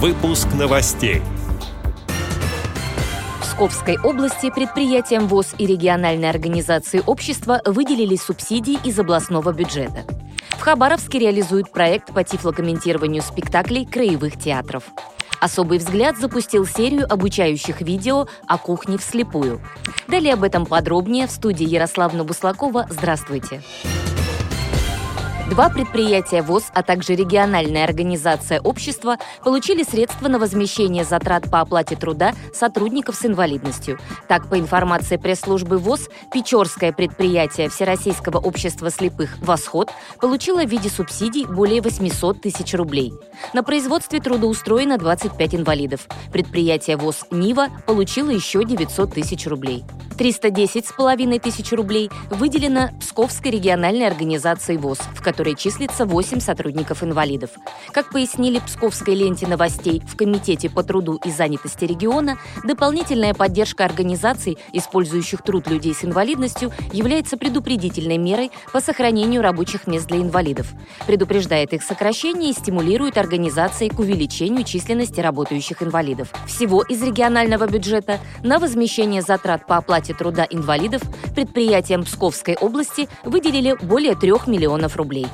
Выпуск новостей. В Псковской области предприятиям ВОЗ и региональной организации общества выделили субсидии из областного бюджета. В Хабаровске реализуют проект по тифлокомментированию спектаклей краевых театров. Особый взгляд запустил серию обучающих видео о кухне вслепую. Далее об этом подробнее в студии Ярославна Буслакова. Здравствуйте! Здравствуйте! Два предприятия ВОЗ, а также региональная организация общества получили средства на возмещение затрат по оплате труда сотрудников с инвалидностью. Так, по информации пресс-службы ВОЗ, Печорское предприятие Всероссийского общества слепых «Восход» получило в виде субсидий более 800 тысяч рублей. На производстве трудоустроено 25 инвалидов. Предприятие ВОЗ «Нива» получило еще 900 тысяч рублей. 310,5 тысяч рублей выделено Псковской региональной организации ВОЗ, в которой числится 8 сотрудников-инвалидов. Как пояснили Псковской ленте новостей в Комитете по труду и занятости региона, дополнительная поддержка организаций, использующих труд людей с инвалидностью, является предупредительной мерой по сохранению рабочих мест для инвалидов, предупреждает их сокращение и стимулирует организации к увеличению численности работающих инвалидов. Всего из регионального бюджета на возмещение затрат по оплате труда инвалидов предприятиям Псковской области выделили более 3 миллионов рублей.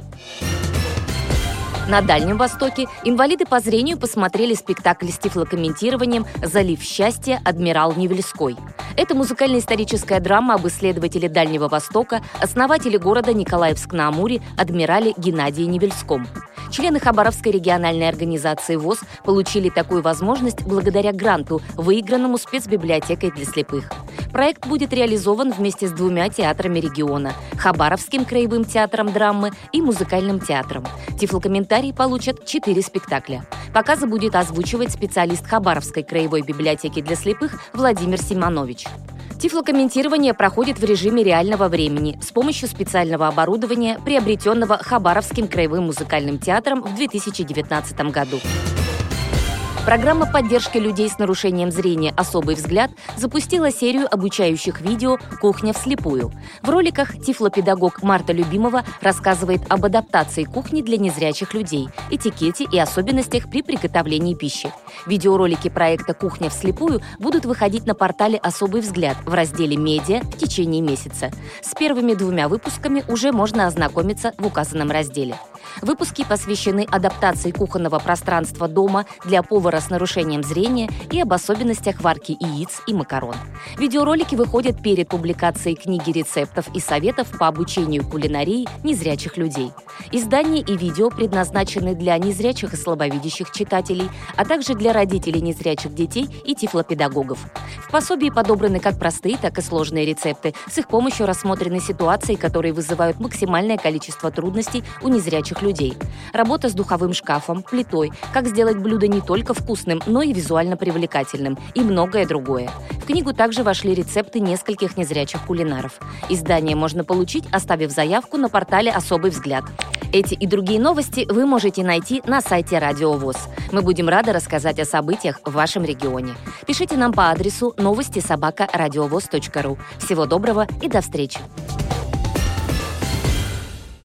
На Дальнем Востоке инвалиды по зрению посмотрели спектакль с тифлокомментированием «Залив счастья. Адмирал Невельской». Это музыкально-историческая драма об исследователе Дальнего Востока, основателе города Николаевск-на-Амуре, адмирале Геннадии Невельском. Члены Хабаровской региональной организации ВОЗ получили такую возможность благодаря гранту, выигранному спецбиблиотекой для слепых. Проект будет реализован вместе с двумя театрами региона – Хабаровским краевым театром драмы и музыкальным театром. Тифлокомментарий получат четыре спектакля. Показы будет озвучивать специалист Хабаровской краевой библиотеки для слепых Владимир Симонович. Тифлокомментирование проходит в режиме реального времени с помощью специального оборудования, приобретенного Хабаровским краевым музыкальным театром в 2019 году. Программа поддержки людей с нарушением зрения «Особый взгляд» запустила серию обучающих видео «Кухня вслепую». В роликах тифлопедагог Марта Любимова рассказывает об адаптации кухни для незрячих людей, этикете и особенностях при приготовлении пищи. Видеоролики проекта «Кухня вслепую» будут выходить на портале «Особый взгляд» в разделе «Медиа» в течение месяца. С первыми двумя выпусками уже можно ознакомиться в указанном разделе. Выпуски посвящены адаптации кухонного пространства дома для повара с нарушением зрения и об особенностях варки яиц и макарон. Видеоролики выходят перед публикацией книги рецептов и советов по обучению кулинарии незрячих людей. Издания и видео предназначены для незрячих и слабовидящих читателей, а также для родителей незрячих детей и тифлопедагогов. В пособии подобраны как простые, так и сложные рецепты. С их помощью рассмотрены ситуации, которые вызывают максимальное количество трудностей у незрячих людей. Работа с духовым шкафом, плитой, как сделать блюдо не только вкусным, но и визуально привлекательным и многое другое. В книгу также вошли рецепты нескольких незрячих кулинаров. Издание можно получить, оставив заявку на портале «Особый взгляд». Эти и другие новости вы можете найти на сайте Радио ВОЗ. Мы будем рады рассказать о событиях в вашем регионе. Пишите нам по адресу новости собака ру. Всего доброго и до встречи!